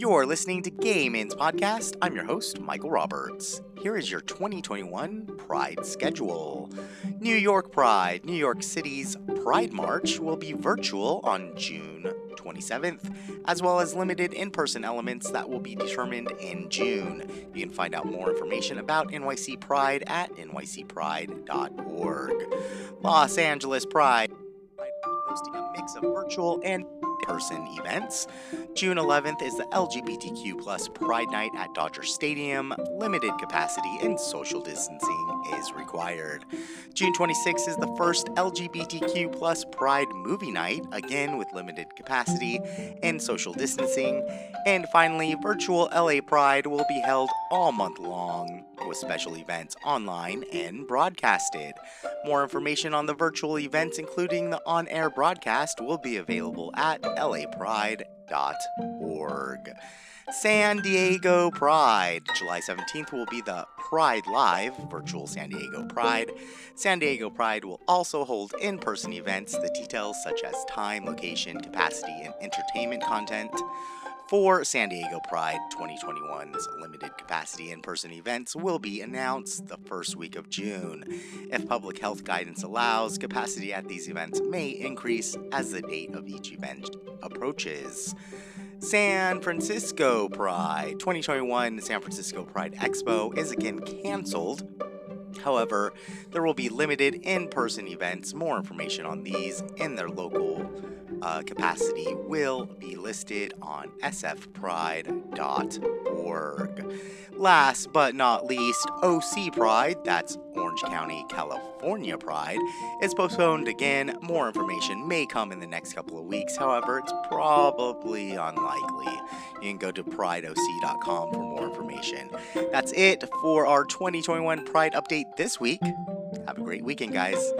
You're listening to Game Ins Podcast. I'm your host, Michael Roberts. Here is your 2021 Pride schedule. New York Pride, New York City's Pride March will be virtual on June 27th, as well as limited in person elements that will be determined in June. You can find out more information about NYC Pride at nycpride.org. Los Angeles Pride hosting a mix of virtual and person events. June 11th is the LGBTQ plus Pride Night at Dodger Stadium. Limited capacity and social distancing is required. June 26th is the first LGBTQ plus Pride movie night, again with limited capacity and social distancing. And finally, virtual LA Pride will be held all month long with special events online and broadcasted. More information on the virtual events, including the on air broadcast, will be available at lapride.org. San Diego Pride. July 17th will be the Pride Live virtual San Diego Pride. San Diego Pride will also hold in person events. The details, such as time, location, capacity, and entertainment content, for San Diego Pride 2021's limited capacity in person events will be announced the first week of June. If public health guidance allows, capacity at these events may increase as the date of each event approaches. San Francisco Pride 2021 San Francisco Pride Expo is again canceled. However, there will be limited in person events. More information on these in their local uh, capacity will be listed on sfpride.org. Last but not least, OC Pride, that's Orange County, California Pride, is postponed again. More information may come in the next couple of weeks, however, it's probably unlikely. You can go to prideoc.com for more information. That's it for our 2021 Pride update this week. Have a great weekend, guys.